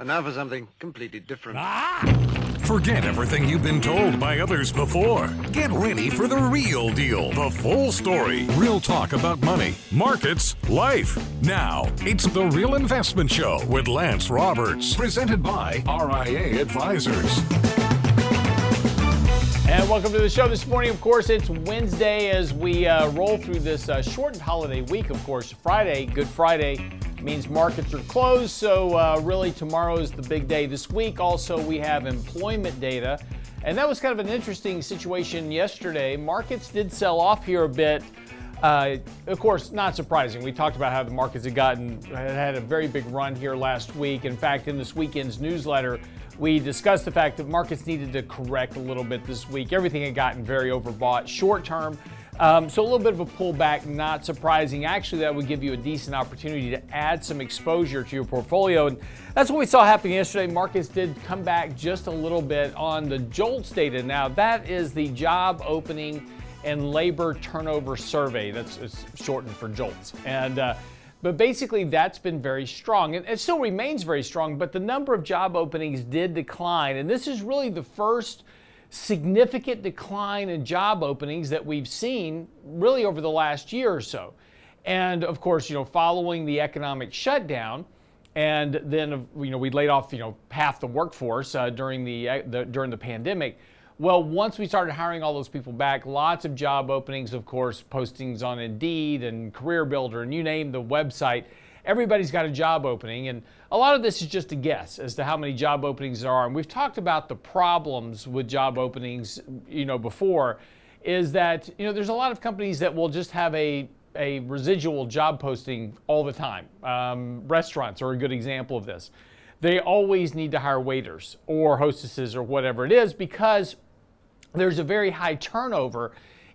And now for something completely different. Ah! Forget everything you've been told by others before. Get ready for the real deal, the full story, real talk about money, markets, life. Now, it's the Real Investment Show with Lance Roberts, presented by RIA Advisors. And welcome to the show this morning. Of course, it's Wednesday as we uh, roll through this uh, shortened holiday week. Of course, Friday, Good Friday means markets are closed. So, uh, really, tomorrow is the big day. This week, also, we have employment data. And that was kind of an interesting situation yesterday. Markets did sell off here a bit. Uh, of course, not surprising. We talked about how the markets had gotten had, had a very big run here last week. In fact, in this weekend's newsletter, we discussed the fact that markets needed to correct a little bit this week. Everything had gotten very overbought short term. Um, so a little bit of a pullback, not surprising. Actually, that would give you a decent opportunity to add some exposure to your portfolio. And that's what we saw happen yesterday. Markets did come back just a little bit on the JOLTS data. Now, that is the job opening and labor turnover survey. That's shortened for JOLTS. And uh, but basically, that's been very strong. And it still remains very strong, but the number of job openings did decline. And this is really the first significant decline in job openings that we've seen really over the last year or so. And of course, you know, following the economic shutdown, and then you know we laid off you know half the workforce uh, during the, uh, the during the pandemic. Well, once we started hiring all those people back, lots of job openings, of course, postings on Indeed and Career Builder, and you name the website everybody's got a job opening. And a lot of this is just a guess as to how many job openings there are. And we've talked about the problems with job openings, you know, before, is that, you know, there's a lot of companies that will just have a a residual job posting all the time. Um, restaurants are a good example of this. They always need to hire waiters or hostesses or whatever it is because there's a very high turnover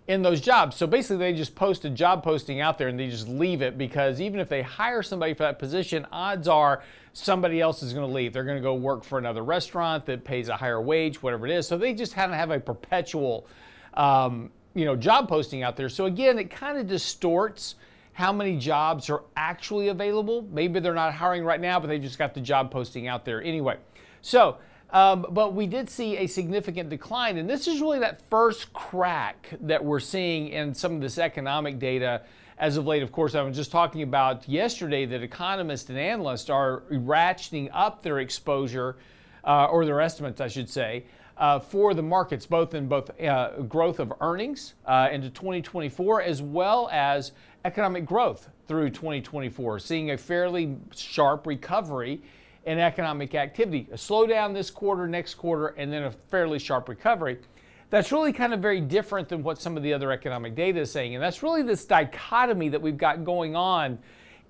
in those jobs. So basically, they just post a job posting out there and they just leave it because even if they hire somebody for that position, odds are somebody else is going to leave. They're going to go work for another restaurant that pays a higher wage, whatever it is. So they just kind of have a perpetual, um, you know, job posting out there. So again, it kind of distorts how many jobs are actually available. Maybe they're not hiring right now, but they just got the job posting out there anyway. So um, but we did see a significant decline, and this is really that first crack that we're seeing in some of this economic data as of late. Of course, I was just talking about yesterday that economists and analysts are ratcheting up their exposure, uh, or their estimates, I should say, uh, for the markets, both in both uh, growth of earnings uh, into 2024 as well as economic growth through 2024, seeing a fairly sharp recovery in economic activity. A slowdown this quarter, next quarter, and then a fairly sharp recovery. That's really kind of very different than what some of the other economic data is saying. And that's really this dichotomy that we've got going on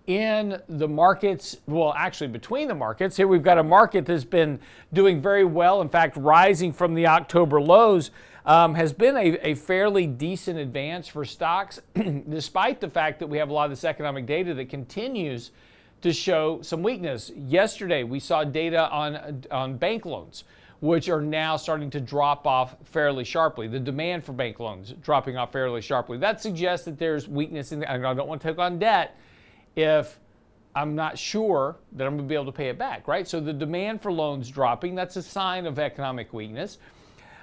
in the markets, well, actually between the markets. Here we've got a market that's been doing very well, in fact, rising from the October lows. Um, has been a, a, fairly decent advance for stocks, despite the fact that we have a lot of this economic data that continues to show some weakness. Yesterday, we saw data on, on bank loans, which are now starting to drop off fairly sharply. The demand for bank loans dropping off fairly sharply. That suggests that there's weakness in the, I don't want to take on debt if I'm not sure that I'm going to be able to pay it back, right? So the demand for loans dropping, that's a sign of economic weakness.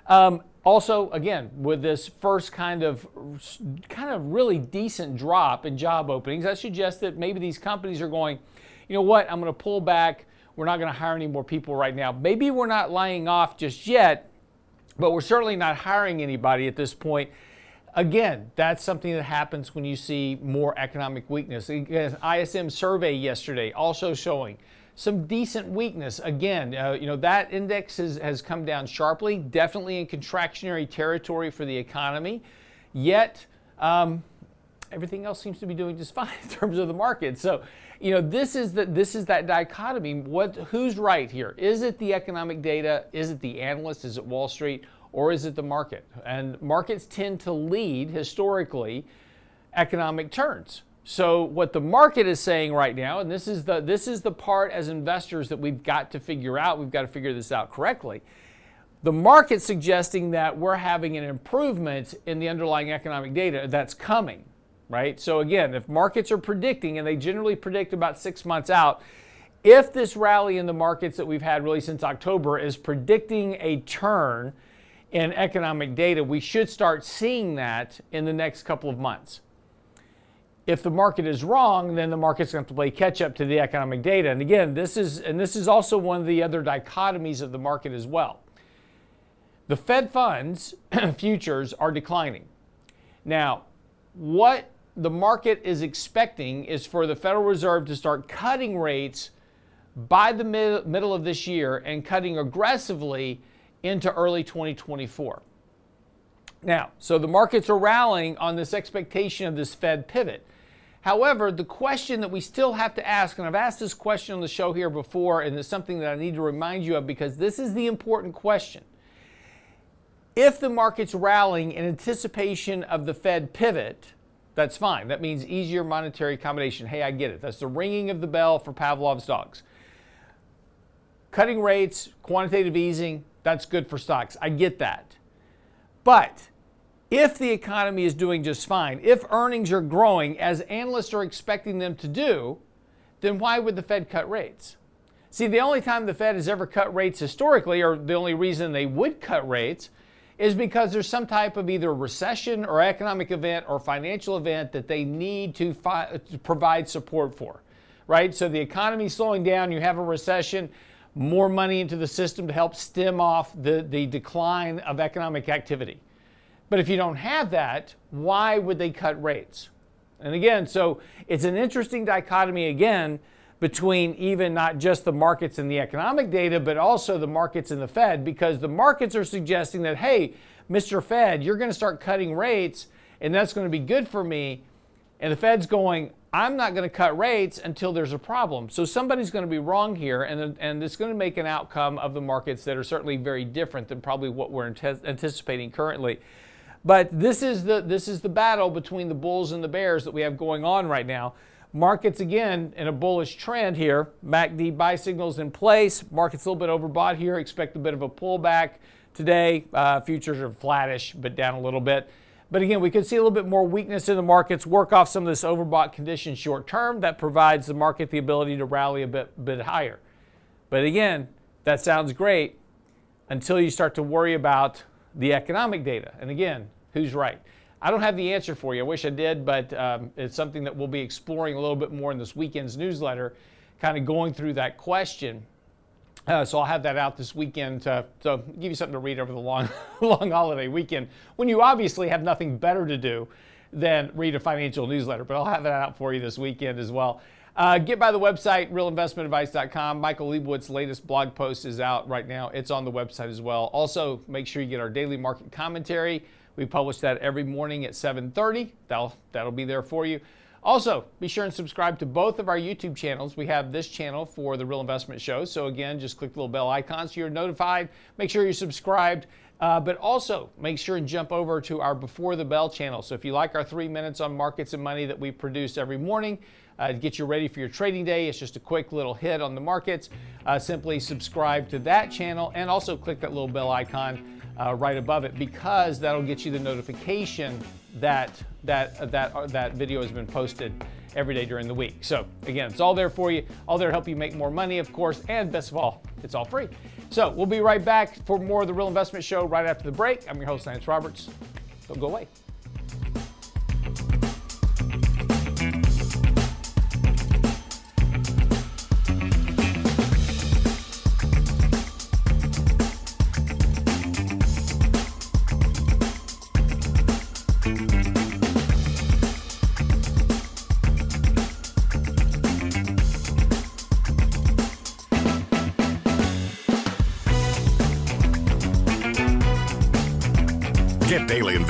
Um, also, again, with this first kind of kind of really decent drop in job openings, that suggests that maybe these companies are going, you know what, I'm going to pull back. We're not going to hire any more people right now. Maybe we're not laying off just yet, but we're certainly not hiring anybody at this point. Again, that's something that happens when you see more economic weakness. Again, ISM survey yesterday also showing some decent weakness. Again, uh, you know, that index has, has come down sharply, definitely in contractionary territory for the economy. Yet, um, everything else seems to be doing just fine in terms of the market. So, you know, this is the, this is that dichotomy. What who's right here? Is it the economic data? Is it the analyst? Is it Wall Street? Or is it the market? And markets tend to lead historically economic turns. So what the market is saying right now, and this is the this is the part as investors that we've got to figure out. We've got to figure this out correctly. The market suggesting that we're having an improvement in the underlying economic data that's coming, right? So again, if markets are predicting, and they generally predict about six months out, if this rally in the markets that we've had really since October is predicting a turn in economic data, we should start seeing that in the next couple of months. If the market is wrong, then the market's going to have to play catch up to the economic data. And again, this is and this is also one of the other dichotomies of the market as well. The Fed funds futures are declining. Now, what the market is expecting is for the Federal Reserve to start cutting rates by the mid- middle of this year and cutting aggressively into early 2024. Now, so the markets are rallying on this expectation of this Fed pivot. However, the question that we still have to ask, and I've asked this question on the show here before, and it's something that I need to remind you of because this is the important question. If the market's rallying in anticipation of the Fed pivot, that's fine. That means easier monetary accommodation. Hey, I get it. That's the ringing of the bell for Pavlov's dogs. Cutting rates, quantitative easing, that's good for stocks. I get that. But if the economy is doing just fine, if earnings are growing as analysts are expecting them to do, then why would the Fed cut rates? See, the only time the Fed has ever cut rates historically, or the only reason they would cut rates, is because there's some type of either recession or economic event or financial event that they need to, fi- to provide support for, right? So the economy's slowing down, you have a recession, more money into the system to help stem off the, the decline of economic activity. But if you don't have that, why would they cut rates? And again, so it's an interesting dichotomy again between even not just the markets and the economic data, but also the markets and the Fed, because the markets are suggesting that, hey, Mr. Fed, you're going to start cutting rates, and that's going to be good for me. And the Fed's going, I'm not going to cut rates until there's a problem. So somebody's going to be wrong here, and, and it's going to make an outcome of the markets that are certainly very different than probably what we're anticipating currently. But this is the this is the battle between the bulls and the bears that we have going on right now. Markets again in a bullish trend here. MACD buy signals in place. Markets a little bit overbought here. Expect a bit of a pullback today. Uh, futures are flattish, but down a little bit. But again, we could see a little bit more weakness in the markets, work off some of this overbought condition short term. That provides the market the ability to rally a bit, bit higher. But again, that sounds great until you start to worry about the economic data. And again, who's right? I don't have the answer for you. I wish I did, but um, it's something that we'll be exploring a little bit more in this weekend's newsletter, kind of going through that question. Uh, so I'll have that out this weekend to, to, give you something to read over the long, long holiday weekend when you obviously have nothing better to do than read a financial newsletter. But I'll have that out for you this weekend as well. Uh, get by the website, realinvestmentadvice.com. Michael Lebowitz' latest blog post is out right now. It's on the website as well. Also, make sure you get our daily market commentary. We publish that every morning at 7:30. That'll that'll be there for you. Also, be sure and subscribe to both of our YouTube channels. We have this channel for the Real Investment Show. So, again, just click the little bell icon so you're notified. Make sure you're subscribed. Uh, but also, make sure and jump over to our Before the Bell channel. So, if you like our three minutes on markets and money that we produce every morning, uh, to get you ready for your trading day. It's just a quick little hit on the markets. Uh, simply subscribe to that channel and also click that little bell icon uh, right above it because that'll get you the notification that that that uh, that video has been posted every day during the week. So again, it's all there for you, all there to help you make more money, of course, and best of all, it's all free. So we'll be right back for more of the Real Investment Show right after the break. I'm your host, Lance Roberts. Don't go away.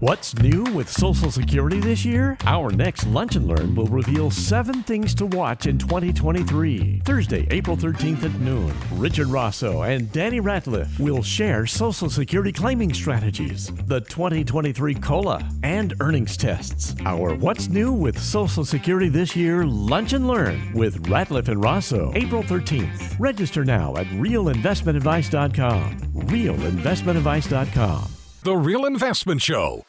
What's new with Social Security this year? Our next Lunch and Learn will reveal seven things to watch in 2023. Thursday, April 13th at noon, Richard Rosso and Danny Ratliff will share Social Security claiming strategies, the 2023 COLA, and earnings tests. Our What's New with Social Security this year Lunch and Learn with Ratliff and Rosso, April 13th. Register now at realinvestmentadvice.com. Realinvestmentadvice.com. The Real Investment Show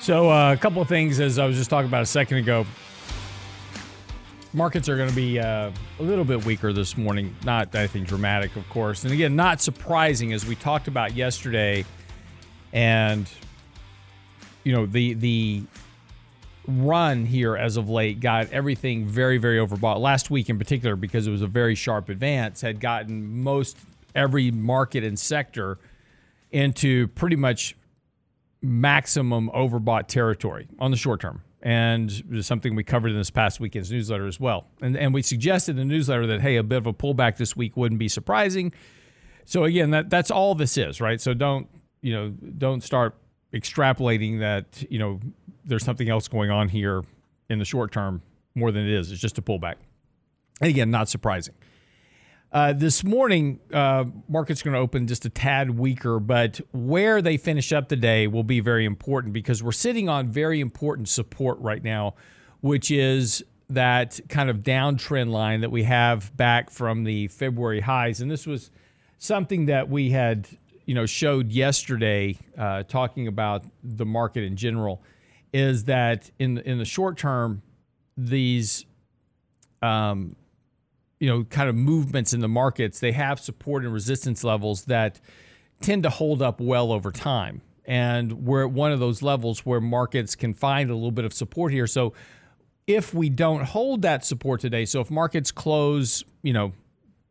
so uh, a couple of things, as I was just talking about a second ago. Markets are going to be uh, a little bit weaker this morning. Not anything dramatic, of course. And again, not surprising as we talked about yesterday. And, you know, the, the, run here as of late got everything very, very overbought. Last week in particular, because it was a very sharp advance, had gotten most every market and sector into pretty much maximum overbought territory on the short term. And something we covered in this past weekend's newsletter as well. And, and we suggested in the newsletter that, hey, a bit of a pullback this week wouldn't be surprising. So again, that, that's all this is, right? So don't, you know, don't start extrapolating that, you know, there's something else going on here in the short term more than it is. It's just a pullback. And again, not surprising. Uh, this morning, uh, market's going to open just a tad weaker, but where they finish up the day will be very important because we're sitting on very important support right now, which is that kind of downtrend line that we have back from the February highs. And this was something that we had, you know, showed yesterday, uh, talking about the market in general, is that in in the short term, these um, you know, kind of movements in the markets, they have support and resistance levels that tend to hold up well over time. And we're at one of those levels where markets can find a little bit of support here. So if we don't hold that support today, so if markets close, you know,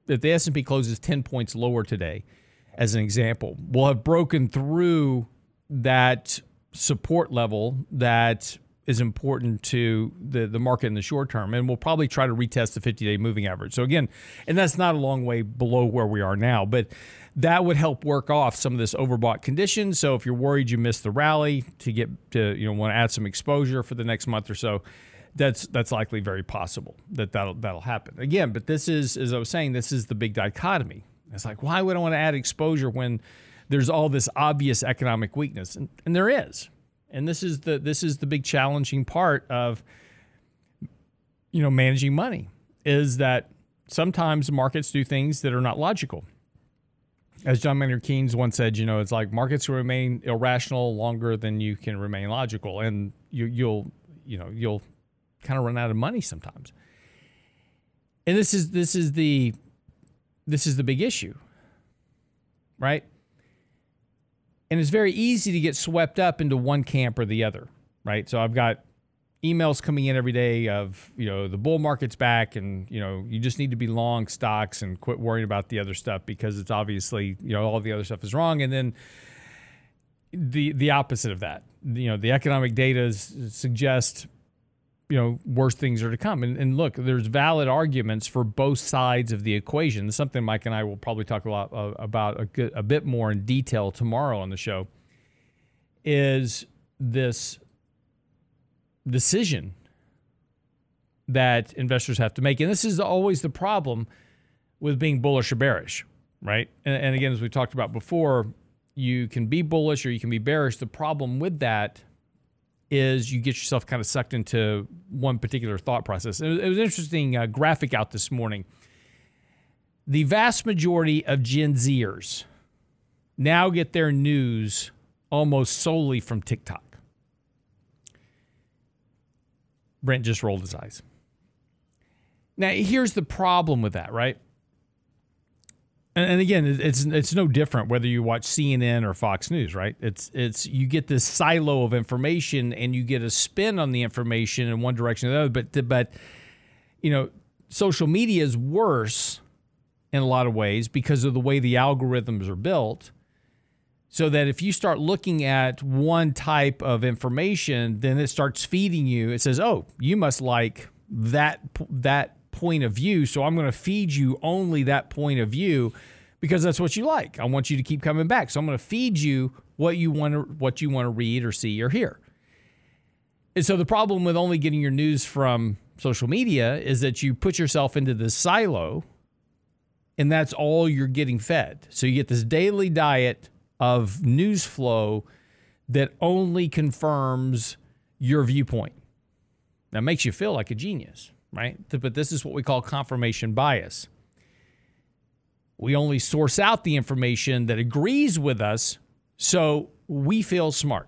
if the S&P closes 10 points lower today, as an example, we'll have broken through that support level that is important to the, the market in the short term. And we'll probably try to retest the 50 day moving average. So, again, and that's not a long way below where we are now, but that would help work off some of this overbought condition. So, if you're worried you missed the rally to get to, you know, want to add some exposure for the next month or so, that's that's likely very possible that that'll that'll happen again. But this is, as I was saying, this is the big dichotomy. It's like, why would I want to add exposure when there's all this obvious economic weakness, and, and there is. And this is the this is the big challenging part of you know managing money is that sometimes markets do things that are not logical. As John Maynard Keynes once said, you know, it's like markets will remain irrational longer than you can remain logical, and you, you'll you know you'll kind of run out of money sometimes. And this is this is the this is the big issue, right? And it's very easy to get swept up into one camp or the other, right? So I've got emails coming in every day of, you know, the bull market's back and, you know, you just need to be long stocks and quit worrying about the other stuff because it's obviously, you know, all the other stuff is wrong. And then the the opposite of that. You know, the economic data suggest you know worse things are to come. And, and look there's valid arguments for both sides of the equation. Is something mike and i will probably talk a lot uh, about a, good, a bit more in detail tomorrow on the show is this decision that investors have to make. And this is always the problem with being bullish or bearish right? And, and again as we talked about before you can be bullish or you can be bearish. The problem with that is you get yourself kind of sucked into one particular thought process. It was, it was an interesting uh, graphic out this morning. The vast majority of Gen Zers now get their news almost solely from TikTok. Brent just rolled his eyes. Now, here's the problem with that, right? And, again, it's it's no different whether you watch CNN or Fox News, right? It's it's you get this silo of information and you get a spin on the information in one direction or the other. But but you know, social media is worse in a lot of ways because of the way the algorithms are built. So that if you start looking at one type of information, then it starts feeding you. It says, "Oh, you must like that that point of view. So I'm going to feed you only that point of view because that's what you like. I want you to keep coming back. So I'm going to feed you what you want to what you want to read or see or hear. And so the problem with only getting your news from social media is that you put yourself into this silo and that's all you're getting fed. So you get this daily diet of news flow that only confirms your viewpoint. That makes you feel like a genius right? But this is what we call confirmation bias. We only source out the information that agrees with us, so we feel smart.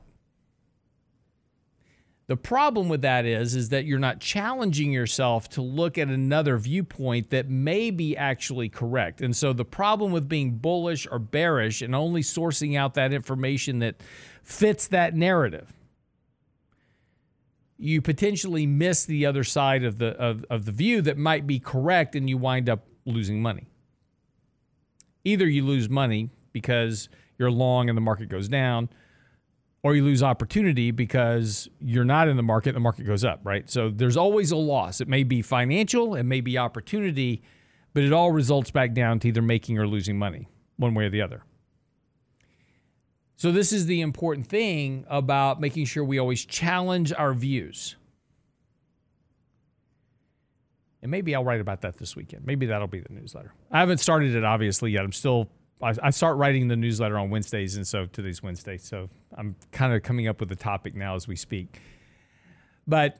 The problem with that is is that you're not challenging yourself to look at another viewpoint that may be actually correct. And so the problem with being bullish or bearish and only sourcing out that information that fits that narrative you potentially miss the other side of the of, of the view that might be correct and you wind up losing money. Either you lose money because you're long and the market goes down, or you lose opportunity because you're not in the market, the market goes up, right? So there's always a loss. It may be financial, it may be opportunity, but it all results back down to either making or losing money, one way or the other. So this is the important thing about making sure we always challenge our views. And maybe I'll write about that this weekend. Maybe that'll be the newsletter. I haven't started it obviously yet. I'm still I, I start writing the newsletter on Wednesdays, and so today's Wednesday. So I'm kind of coming up with the topic now as we speak. But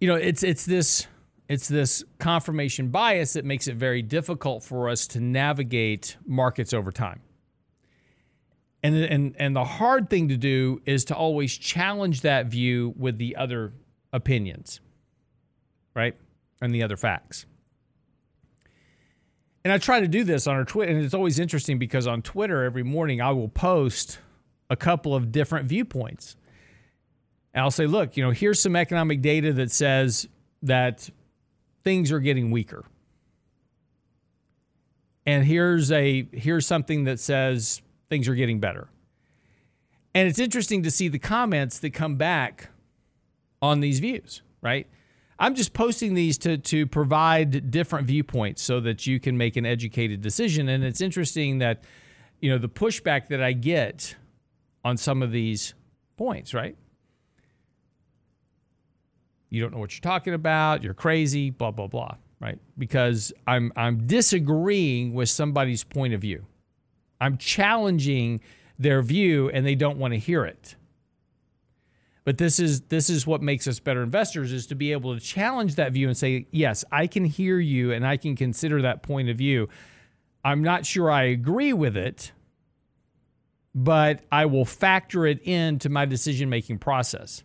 you know, it's it's this it's this confirmation bias that makes it very difficult for us to navigate markets over time. And and and the hard thing to do is to always challenge that view with the other opinions. Right? And the other facts and I try to do this on our Twitter, and it's always interesting because on Twitter every morning I will post a couple of different viewpoints. And I'll say, look, you know, here's some economic data that says that things are getting weaker. And here's a here's something that says things are getting better. And it's interesting to see the comments that come back on these views, right? I'm just posting these to to provide different viewpoints so that you can make an educated decision. And it's interesting that you know the pushback that I get on some of these points, right? You don't know what you're talking about, you're crazy, blah blah blah, right? Because I'm I'm disagreeing with somebody's point of view. I'm challenging their view and they don't want to hear it. But this is this is what makes us better investors is to be able to challenge that view and say, "Yes, I can hear you and I can consider that point of view. I'm not sure I agree with it, but I will factor it into my decision-making process."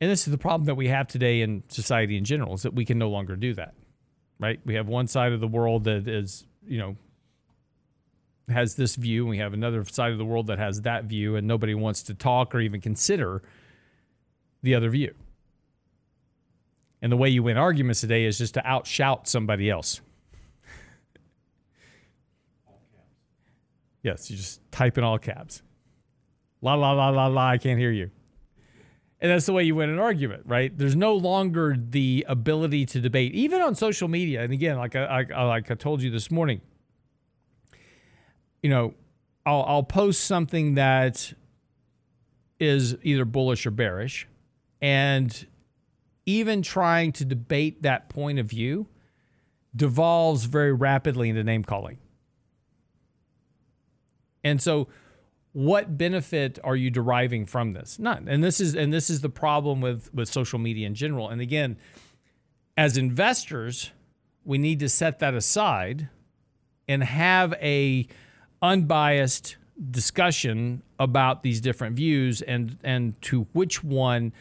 And this is the problem that we have today in society in general is that we can no longer do that. Right? We have one side of the world that is, you know, has this view, and we have another side of the world that has that view, and nobody wants to talk or even consider the other view. And the way you win arguments today is just to outshout somebody else. yes, you just type in all caps. La la la la la, I can't hear you. And that's the way you win an argument, right? There's no longer the ability to debate, even on social media. And again, like I, I like I told you this morning, you know, I'll, I'll post something that is either bullish or bearish, and even trying to debate that point of view devolves very rapidly into name calling. And so what benefit are you deriving from this? None. And this is and this is the problem with with social media in general. And again, as investors, we need to set that aside and have a unbiased discussion about these different views and and to which one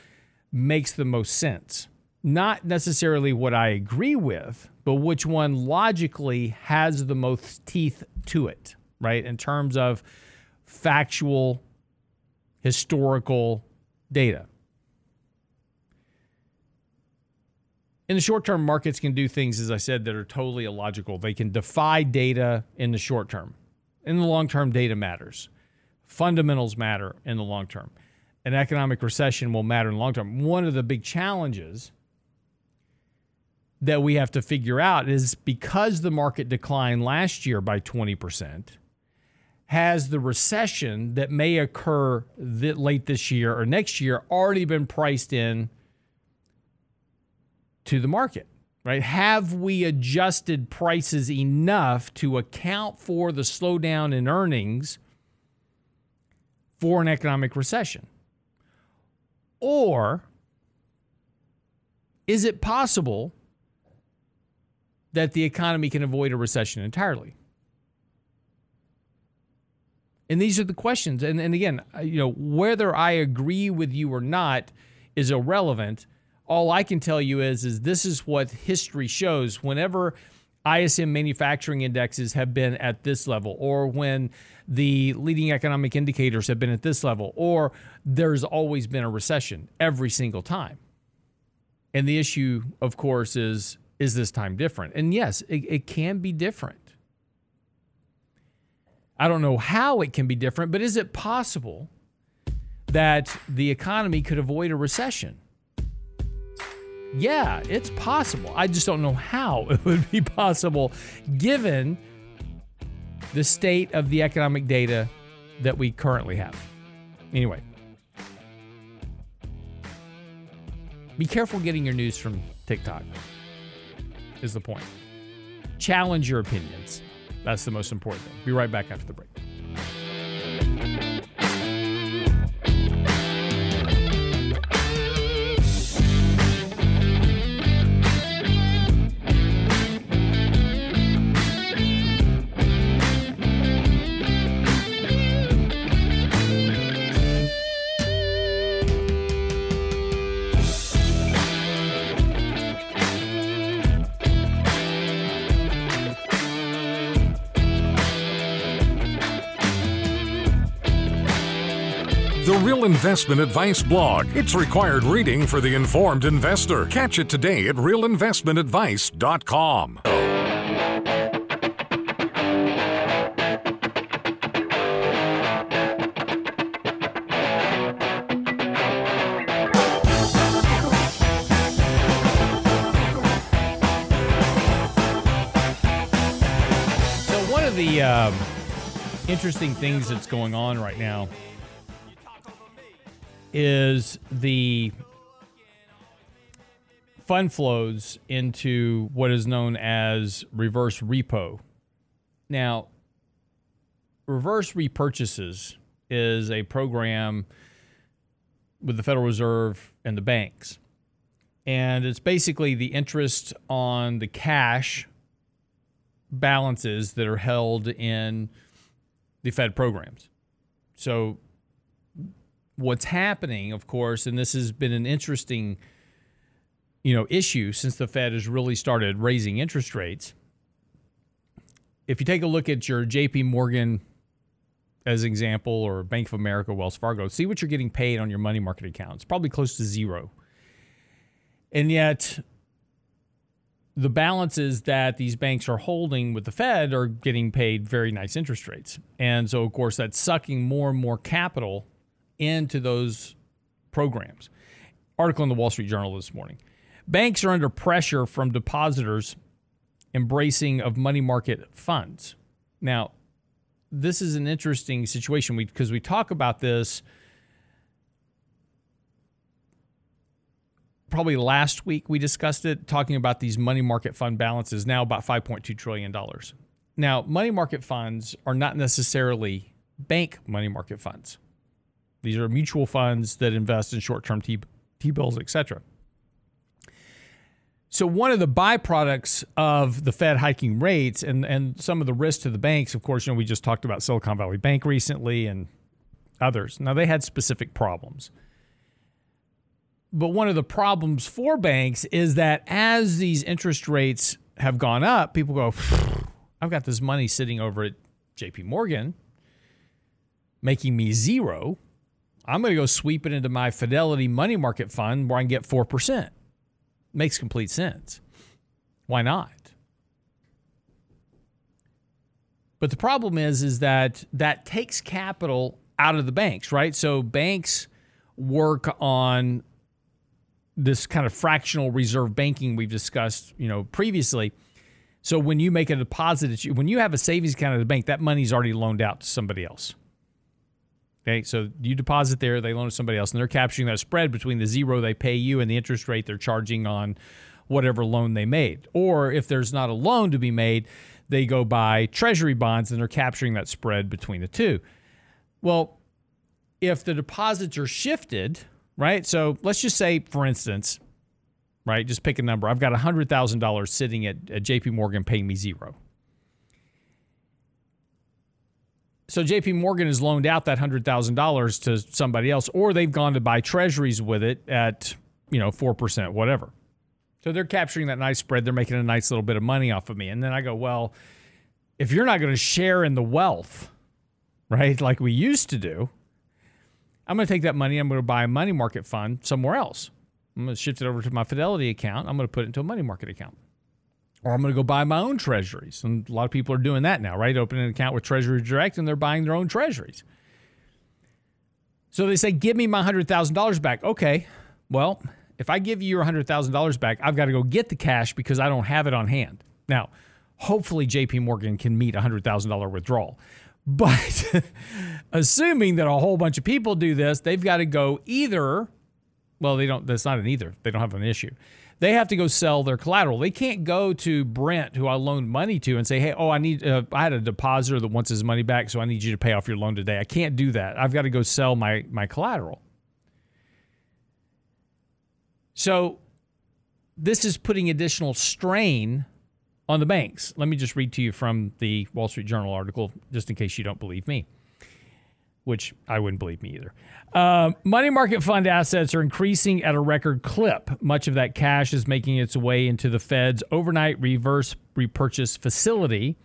makes the most sense. Not necessarily what I agree with, but which one logically has the most teeth to it, right? In terms of factual historical data. in the short term, markets can do things, as I said, that are totally illogical. They can defy data in the short term. In the long term, data matters. Fundamentals matter in the long term. An economic recession will matter in the long term. One of the big challenges that we have to figure out is because the market declined last year by 20%, has the recession that may occur that late this year or next year already been priced in to the market? Right? Have we adjusted prices enough to account for the slowdown in earnings for an economic recession? Or is it possible that the economy can avoid a recession entirely? And these are the questions. And, and again, uh, you know, whether I agree with you or not is irrelevant. All I can tell you is, is this is what history shows. Whenever ISM manufacturing indexes have been at this level, or when the leading economic indicators have been at this level, or there's always been a recession every single time. And the issue, of course, is is this time different? And yes, it, it can be different. I don't know how it can be different, but is it possible that the economy could avoid a recession? Yeah, it's possible. I just don't know how it would be possible given the state of the economic data that we currently have. Anyway, be careful getting your news from TikTok, is the point. Challenge your opinions. That's the most important thing. Be right back after the break. Investment Advice blog. It's required reading for the informed investor. Catch it today at realinvestmentadvice.com. So, one of the um, interesting things that's going on right now is the fund flows into what is known as reverse repo. Now, reverse repurchases is a program with the Federal Reserve and the banks. And it's basically the interest on the cash balances that are held in the Fed programs. So, what's happening, of course, and this has been an interesting, you know, issue since the Fed has really started raising interest rates. If you take a look at your J.P. Morgan as an example, or Bank of America, Wells Fargo, see what you're getting paid on your money market accounts. Probably close to zero. And yet, the balances that these banks are holding with the Fed are getting paid very nice interest rates. And so, of course, that's sucking more and more capital into those programs. Article in the Wall Street Journal this morning. Banks are under pressure from depositors embracing of money market funds. Now, this is an interesting situation because we, we talk about this probably last week we discussed it talking about these money market fund balances now about 5.2 trillion dollars. Now, money market funds are not necessarily bank money market funds. These are mutual funds that invest in short-term T, T-bills, etc. So one of the byproducts of the Fed hiking rates and, and some of the risk to the banks, of course, you know, we just talked about Silicon Valley Bank recently and others. Now they had specific problems. But one of the problems for banks is that as these interest rates have gone up, people go, I've got this money sitting over at JP Morgan making me zero. I'm going to go sweep it into my Fidelity money market fund where I can get 4%. Makes complete sense. Why not? But the problem is is that that takes capital out of the banks, right? So banks work on this kind of fractional reserve banking we've discussed, you know, previously. So when you make a deposit, when you have a savings account at the bank, that money's already loaned out to somebody else. Okay, so you deposit there, they loan to somebody else, and they're capturing that spread between the zero they pay you and the interest rate they're charging on whatever loan they made. Or if there's not a loan to be made, they go buy treasury bonds and they're capturing that spread between the two. Well, if the deposits are shifted, right? So let's just say, for instance, right, just pick a number. I've got $100,000 sitting at, at JP Morgan paying me zero. So JP Morgan has loaned out that $100,000 to somebody else or they've gone to buy treasuries with it at, you know, 4%, whatever. So they're capturing that nice spread. They're making a nice little bit of money off of me. And then I go, well, if you're not going to share in the wealth, right, like we used to do, I'm going to take that money. I'm going to buy a money market fund somewhere else. I'm going to shift it over to my Fidelity account. I'm going to put it into a money market account. Or I'm going to go buy my own treasuries. And a lot of people are doing that now, right? Opening an account with Treasury Direct and they're buying their own treasuries. So they say, give me my $100,000 back. Okay, well, if I give you your $100,000 back, I've got to go get the cash because I don't have it on hand. Now, hopefully JP Morgan can meet a $100,000 withdrawal. But assuming that a whole bunch of people do this, they've got to go either, well, they don't, that's not an either. They don't have an issue. They have to go sell their collateral. They can't go to Brent, who I loaned money to, and say, hey, oh, I need, uh, I had a depositor that wants his money back, so I need you to pay off your loan today. I can't do that. I've got to go sell my, my collateral. So this is putting additional strain on the banks. Let me just read to you from the Wall Street Journal article, just in case you don't believe me, which I wouldn't believe me either. Uh, money market fund assets are increasing at a record clip. Much of that cash is making its way into the Fed's overnight reverse repurchase facility,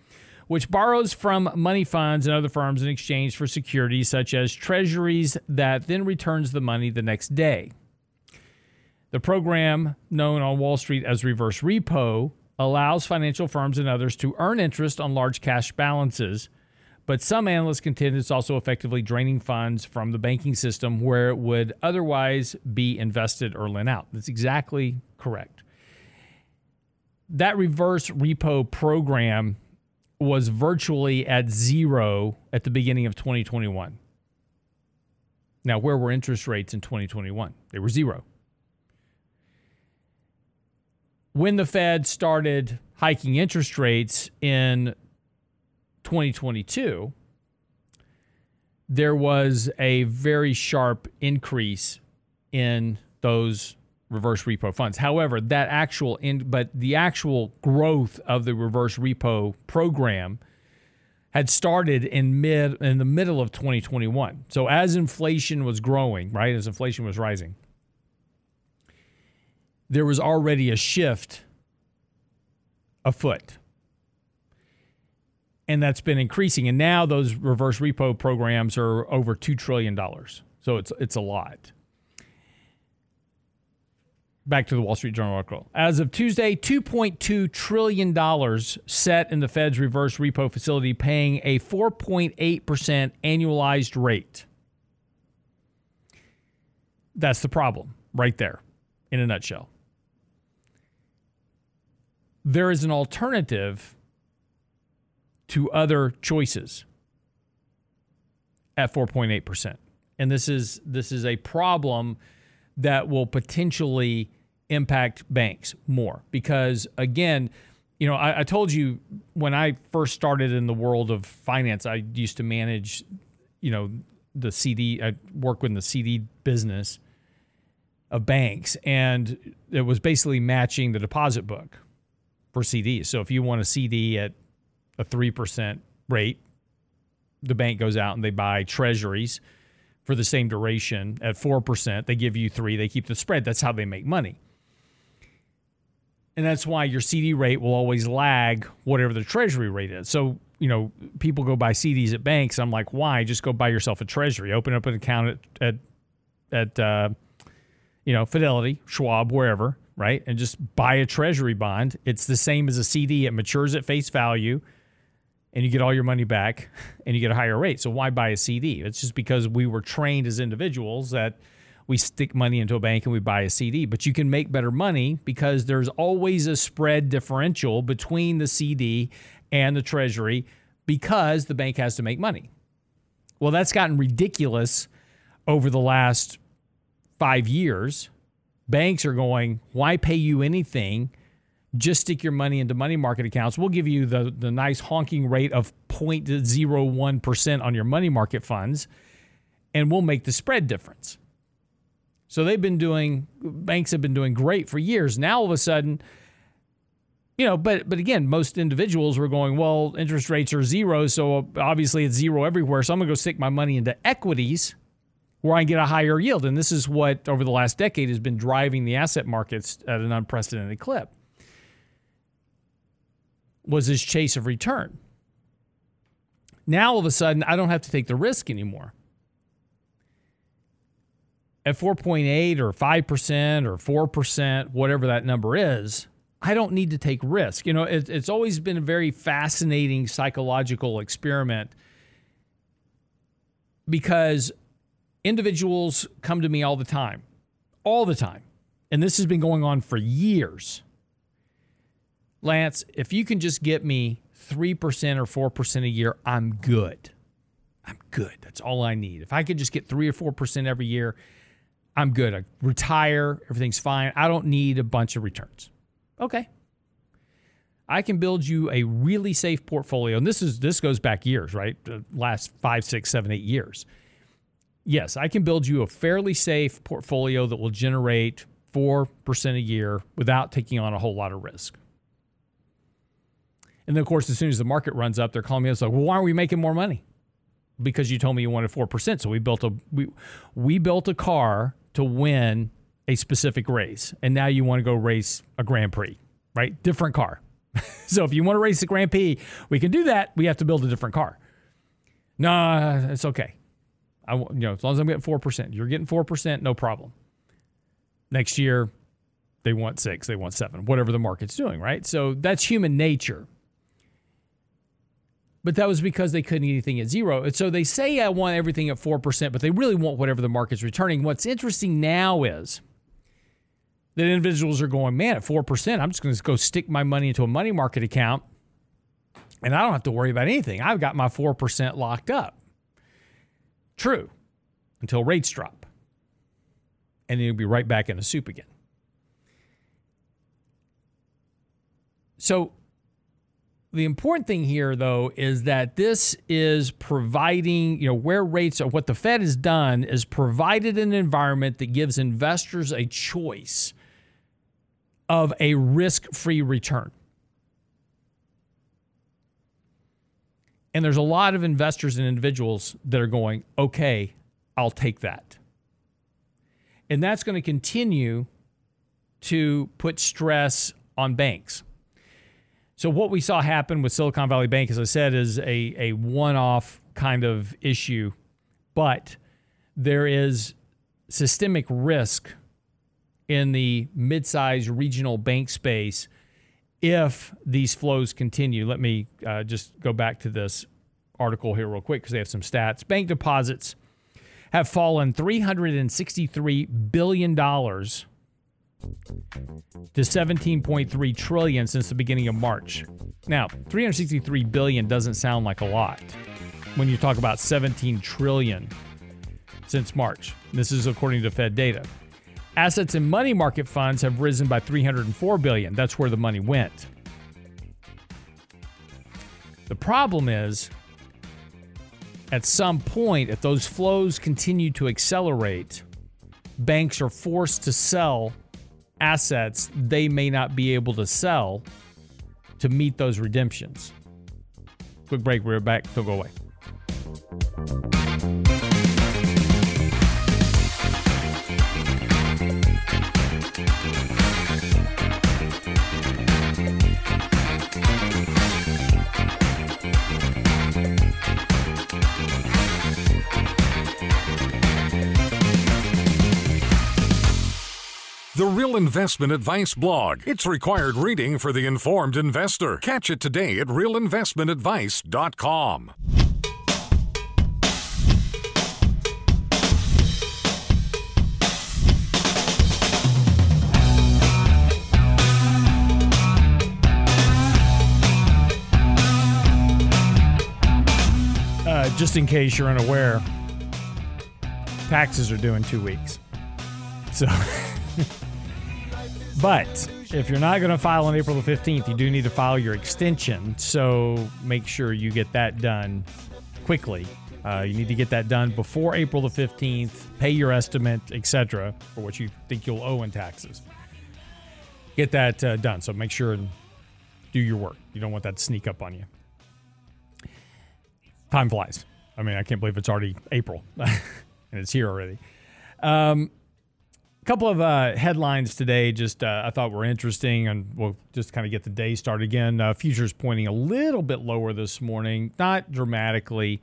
which borrows from money funds and other firms in exchange for securities such as treasuries that then returns the money the next day. The program, known on Wall Street as reverse repo, allows financial firms and others to earn interest on large cash balances. But some analysts contend it's also effectively draining funds from the banking system where it would otherwise be invested or lent out. That's exactly correct. That reverse repo program was virtually at zero at the beginning of 2021. Now, where were interest rates in 2021? They were zero when the Fed started hiking interest rates in 2022, there was a very sharp increase in those reverse repo funds. However, that actual in, but the actual growth of the reverse repo program had started in mid in the middle of 2021. So as inflation was growing, right, as inflation was rising, there was already a shift afoot. And that's been increasing. And now those reverse repo programs are over $2 trillion. So it's, it's a lot. Back to the Wall Street Journal article. As of Tuesday, $2.2 trillion set in the Fed's reverse repo facility, paying a 4.8% annualized rate. That's the problem right there in a nutshell there is an alternative to other choices at 4.8%. And this is this is a problem that will potentially impact banks more because again, you know, I, I, told you when I first started in the world of finance, I used to manage, you know, the CD. I work with the CD business of banks, and it was basically matching the deposit book for CDs. So if you want a CD at a 3% rate, the bank goes out and they buy treasuries for the same duration at 4%. They give you three, they keep the spread. That's how they make money. And that's why your CD rate will always lag whatever the treasury rate is. So, you know, people go buy CDs at banks. I'm like, why? Just go buy yourself a treasury. Open up an account at, at, at uh, you know, Fidelity, Schwab, wherever right? And just buy a treasury bond. It's the same as a CD. It matures at face value and you get all your money back and you get a higher rate. So why buy a CD? It's just because we were trained as individuals that we stick money into a bank and we buy a CD. But you can make better money because there's always a spread differential between the CD and the treasury because the bank has to make money. Well, that's gotten ridiculous over the last five years banks are going, why pay you anything? Just stick your money into money market accounts. We'll give you the, the nice honking rate of 0.01% on your money market funds, and we'll make the spread difference. So they've been doing, banks have been doing great for years. Now all of a sudden, you know, but but again, most individuals were going, well, interest rates are zero, so obviously it's zero everywhere. So I'm to go stick my money into equities where I get a higher yield. And this is what over the last decade has been driving the asset markets at an unprecedented clip. Was his chase of return. Now all of a sudden I don't have to take the risk anymore. At 4.8 or 5% or 4%, whatever that number is, I don't need to take risk. You know, it, it's always been a very fascinating psychological experiment because individuals come to me all the time, all the time. And this has been going on for years. Lance, if you can just get me 3% or 4% a year, I'm good. I'm good. That's all I need. If I could just get 3 or 4% every year, I'm good. I retire, everything's fine. I don't need a bunch of returns. Okay. I can build you a really safe portfolio. And this is this goes back years, right? The last five, six, seven, eight years. Yes, I can build you a fairly safe portfolio that will generate 4% a year without taking on a whole lot of risk. And then, of course, as soon as the market runs up, they're calling me. It's like, well, why are we making more money? Because you told me you wanted four percent. So we built a we we built a car to win a specific race, and now you want to go race a Grand Prix, right? Different car. so if you want to race the Grand Prix, we can do that. We have to build a different car. No, it's okay. I you know as long as I'm getting four percent, you're getting four percent, no problem. Next year, they want six, they want seven, whatever the market's doing, right? So that's human nature. But that was because they couldn't get anything at zero. And so they say I want everything at 4%, but they really want whatever the market's returning. What's interesting now is that individuals are going, man, at 4%, I'm just going to go stick my money into a money market account and I don't have to worry about anything. I've got my 4% locked up. True, until rates drop. And then you'll be right back in the soup again. So, the important thing here, though, is that this is providing, you know, where rates are, what the Fed has done is provided an environment that gives investors a choice of a risk free return. And there's a lot of investors and individuals that are going, okay, I'll take that. And that's going to continue to put stress on banks. So, what we saw happen with Silicon Valley Bank, as I said, is a, a one off kind of issue, but there is systemic risk in the mid sized regional bank space if these flows continue. Let me uh, just go back to this article here real quick because they have some stats. Bank deposits have fallen $363 billion to 17.3 trillion since the beginning of March. Now, 363 billion doesn't sound like a lot when you talk about 17 trillion since March. This is according to Fed data. Assets in money market funds have risen by 304 billion. That's where the money went. The problem is at some point if those flows continue to accelerate, banks are forced to sell assets they may not be able to sell to meet those redemptions. Quick break, we're back. Don't go away. The Real Investment Advice blog. It's required reading for the informed investor. Catch it today at realinvestmentadvice.com. Uh, just in case you're unaware, taxes are due in two weeks. So. But if you're not going to file on April the 15th, you do need to file your extension. So make sure you get that done quickly. Uh, you need to get that done before April the 15th, pay your estimate, etc., for what you think you'll owe in taxes. Get that uh, done. So make sure and do your work. You don't want that to sneak up on you. Time flies. I mean, I can't believe it's already April and it's here already. Um, couple of uh, headlines today, just uh, I thought were interesting, and we'll just kind of get the day started again. Uh, futures pointing a little bit lower this morning, not dramatically.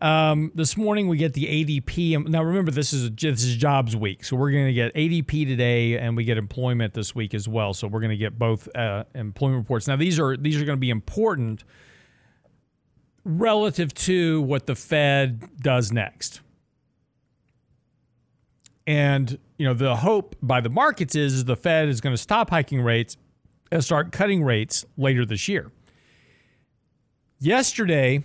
Um, this morning we get the ADP. Now remember, this is this is jobs week, so we're going to get ADP today, and we get employment this week as well. So we're going to get both uh, employment reports. Now these are these are going to be important relative to what the Fed does next. And you know the hope by the markets is, is the Fed is going to stop hiking rates and start cutting rates later this year. Yesterday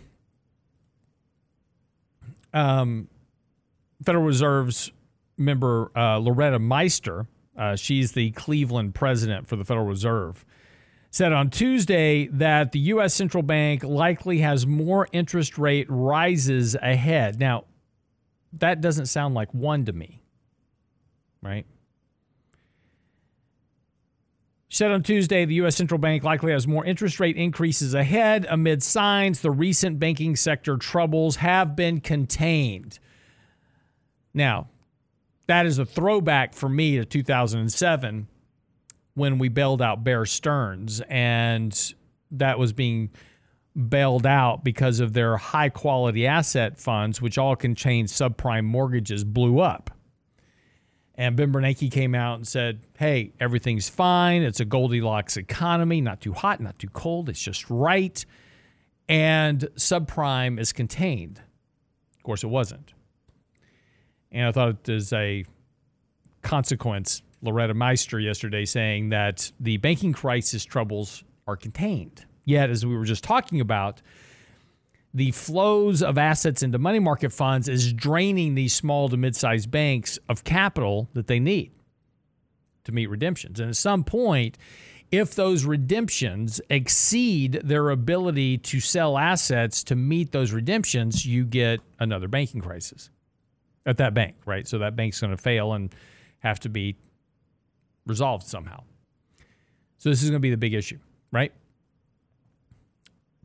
um, Federal Reserve's member uh, Loretta Meister, uh, she's the Cleveland president for the Federal Reserve, said on Tuesday that the U.S. central bank likely has more interest rate rises ahead. Now, that doesn't sound like one to me, right? Said on Tuesday the U.S. central bank likely has more interest rate increases ahead amid signs the recent banking sector troubles have been contained. Now, that is a throwback for me to 2007 when we bailed out Bear Stearns, and that was being bailed out because of their high quality asset funds, which all contained subprime mortgages, blew up. And Ben Bernanke came out and said, hey, everything's fine. It's a Goldilocks economy, not too hot, not too cold. It's just right. And subprime is contained. Of course, it wasn't. And I thought was a consequence, Loretta Meister yesterday saying that the banking crisis troubles are contained. Yet, as we were just talking about, the flows of assets into money market funds is draining these small to mid-sized banks of capital that they need to meet redemptions. And at some point, if those redemptions exceed their ability to sell assets to meet those redemptions, you get another banking crisis at that bank, right? So that bank's going to fail and have to be resolved somehow. So this is going to be the big issue, right?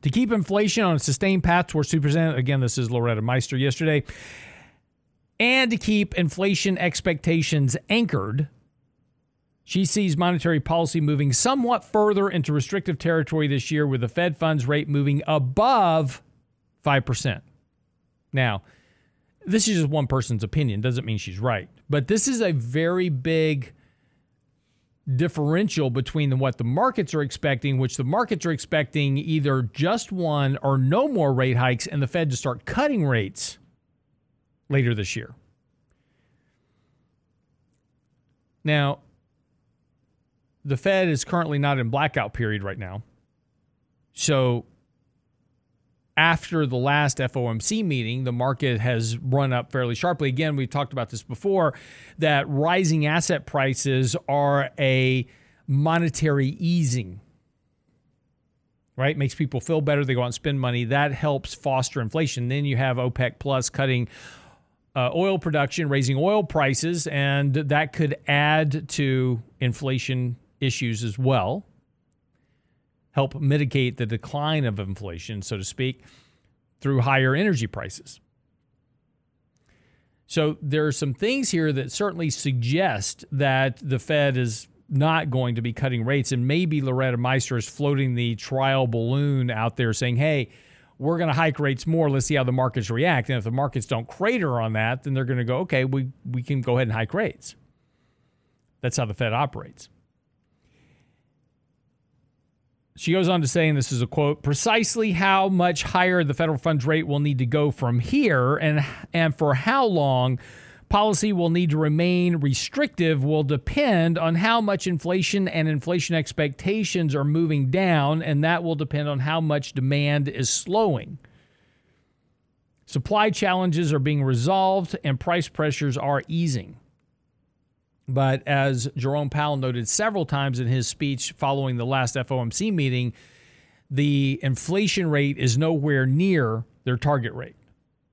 To keep inflation on a sustained path towards 2%, again, this is Loretta Meister yesterday, and to keep inflation expectations anchored, she sees monetary policy moving somewhat further into restrictive territory this year with the Fed funds rate moving above 5%. Now, this is just one person's opinion, doesn't mean she's right, but this is a very big differential between what the markets are expecting, which the markets are expecting either just one or no more rate hikes, and the Fed to start cutting rates later this year. Now, the Fed is currently not in blackout period right now. So after the last FOMC meeting, the market has run up fairly sharply. Again, we've talked about this before that rising asset prices are a monetary easing, right? Makes people feel better. They go out and spend money. That helps foster inflation. Then you have OPEC Plus cutting uh, oil production, raising oil prices, and that could add to inflation issues as well help mitigate the decline of inflation, so to speak, through higher energy prices. So there are some things here that certainly suggest that the Fed is not going to be cutting rates. And maybe Loretta Meister is floating the trial balloon out there saying, hey, we're going to hike rates more. Let's see how the markets react. And if the markets don't crater on that, then they're going to go, okay, we, we can go ahead and hike rates. That's how the Fed operates. She goes on to say, and this is a quote, precisely how much higher the federal funds rate will need to go from here and, and for how long policy will need to remain restrictive will depend on how much inflation and inflation expectations are moving down, and that will depend on how much demand is slowing. Supply challenges are being resolved and price pressures are easing. But as Jerome Powell noted several times in his speech following the last FOMC meeting, the inflation rate is nowhere near their target rate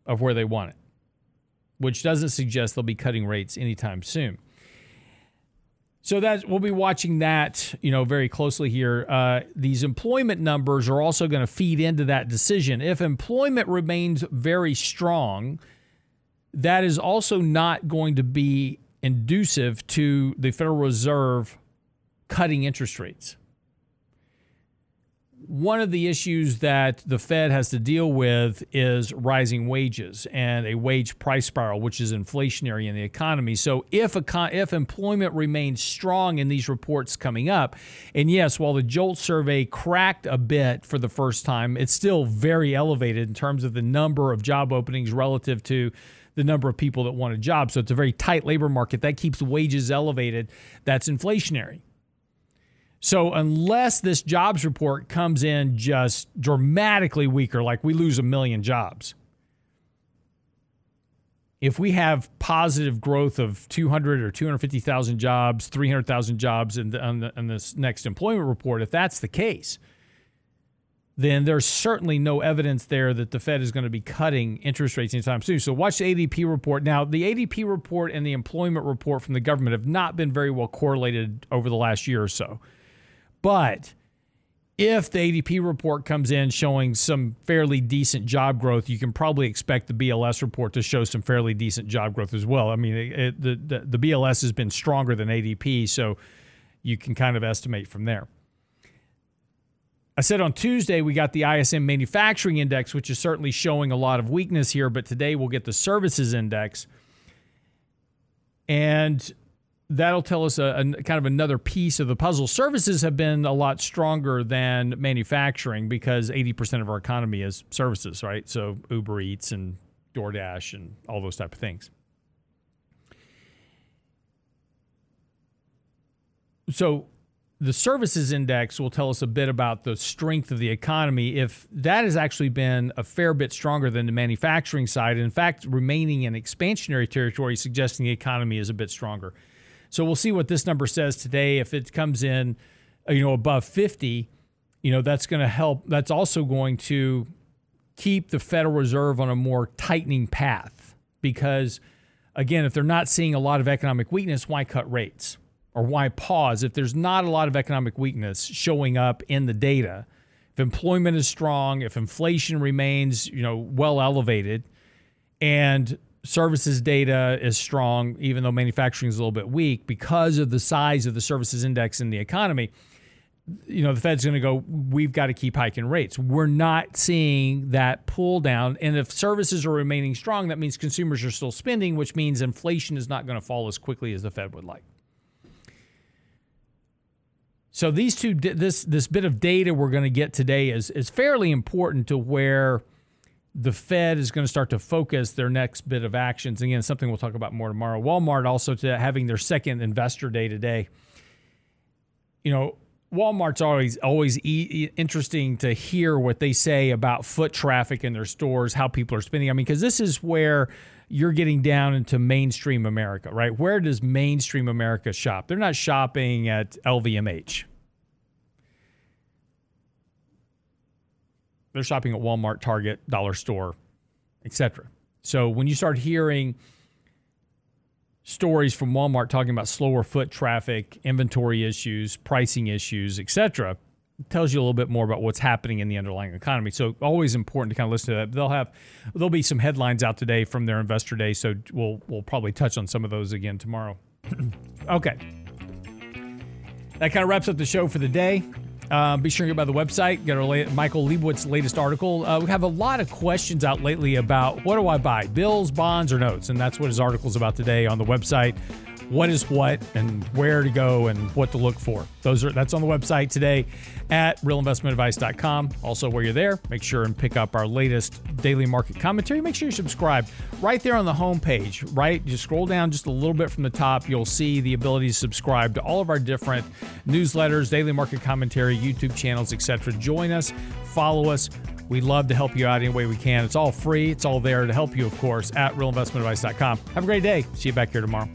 of where they want it, which doesn't suggest they'll be cutting rates anytime soon. So that we'll be watching that, you know, very closely here. Uh, these employment numbers are also going to feed into that decision. If employment remains very strong, that is also not going to be inducive to the Federal Reserve cutting interest rates one of the issues that the Fed has to deal with is rising wages and a wage price spiral, which is inflationary in the economy. So, if if employment remains strong in these reports coming up, and yes, while the JOLT survey cracked a bit for the first time, it's still very elevated in terms of the number of job openings relative to the number of people that want a job. So, it's a very tight labor market that keeps wages elevated. That's inflationary. So unless this jobs report comes in just dramatically weaker, like we lose a million jobs, if we have positive growth of 200 or 250,000 jobs, 300,000 jobs in, the, on, the, on this next employment report, if that's the case, then there's certainly no evidence there that the Fed is going to be cutting interest rates anytime soon. So watch the ADP report. Now, the ADP report and the employment report from the government have not been very well correlated over the last year or so. But if the ADP report comes in showing some fairly decent job growth, you can probably expect the BLS report to show some fairly decent job growth as well. I mean, it, the, the, the BLS has been stronger than ADP, so you can kind of estimate from there. I said on Tuesday we got the ISM Manufacturing Index, which is certainly showing a lot of weakness here, but today we'll get the Services Index. And that'll tell us a, a, kind of another piece of the puzzle. Services have been a lot stronger than manufacturing because 80% of our economy is services, right? So Uber Eats and DoorDash and all those type of things. So the services index will tell us a bit about the strength of the economy. If that has actually been a fair bit stronger than the manufacturing side, in fact, remaining in expansionary territory, suggesting the economy is a bit stronger. So we'll see what this number says today. If it comes in, you know, above 50, you know, that's going to help. That's also going to keep the Federal Reserve on a more tightening path because, again, if they're not seeing a lot of economic weakness, why cut rates or why pause? If there's not a lot of economic weakness showing up in the data, if employment is strong, if inflation remains, you know, well elevated, and services data is strong, even though manufacturing is a little bit weak because of the size of the services index in the economy. You know, the Fed's going to go, we've got to keep hiking rates. We're not seeing that pull down. And if services are remaining strong, that means consumers are still spending, which means inflation is not going to fall as quickly as the Fed would like. So these two, this this bit of data we're going to get today is is fairly important to where the Fed is going to start to focus their next bit of actions. Again, something we'll talk about more tomorrow. Walmart also to having their second investor day today. You know, Walmart's always always e- interesting to hear what they say about foot traffic in their stores, how people are spending. I mean, because this is where you're getting down into mainstream America, right? Where does mainstream America shop? They're not shopping at LVMH. They're shopping at Walmart, Target, Dollar Store, etc. So when you start hearing stories from Walmart talking about slower foot traffic, inventory issues, pricing issues, etc., tells you a little bit more about what's happening in the underlying economy. So always important to kind of listen to that. They'll have there'll be some headlines out today from their investor day, so we'll we'll probably touch on some of those again tomorrow. okay. That kind of wraps up the show for the day. Uh, be sure to go by the website, get our Michael Lebowitz's latest article. Uh, we have a lot of questions out lately about what do I buy, bills, bonds, or notes? And that's what his article is about today on the website what is what and where to go and what to look for. Those are that's on the website today at realinvestmentadvice.com. Also, while you're there, make sure and pick up our latest daily market commentary. Make sure you subscribe right there on the homepage. Right, just scroll down just a little bit from the top. You'll see the ability to subscribe to all of our different newsletters, daily market commentary, YouTube channels, etc. Join us, follow us. We love to help you out any way we can. It's all free. It's all there to help you, of course, at realinvestmentadvice.com. Have a great day. See you back here tomorrow.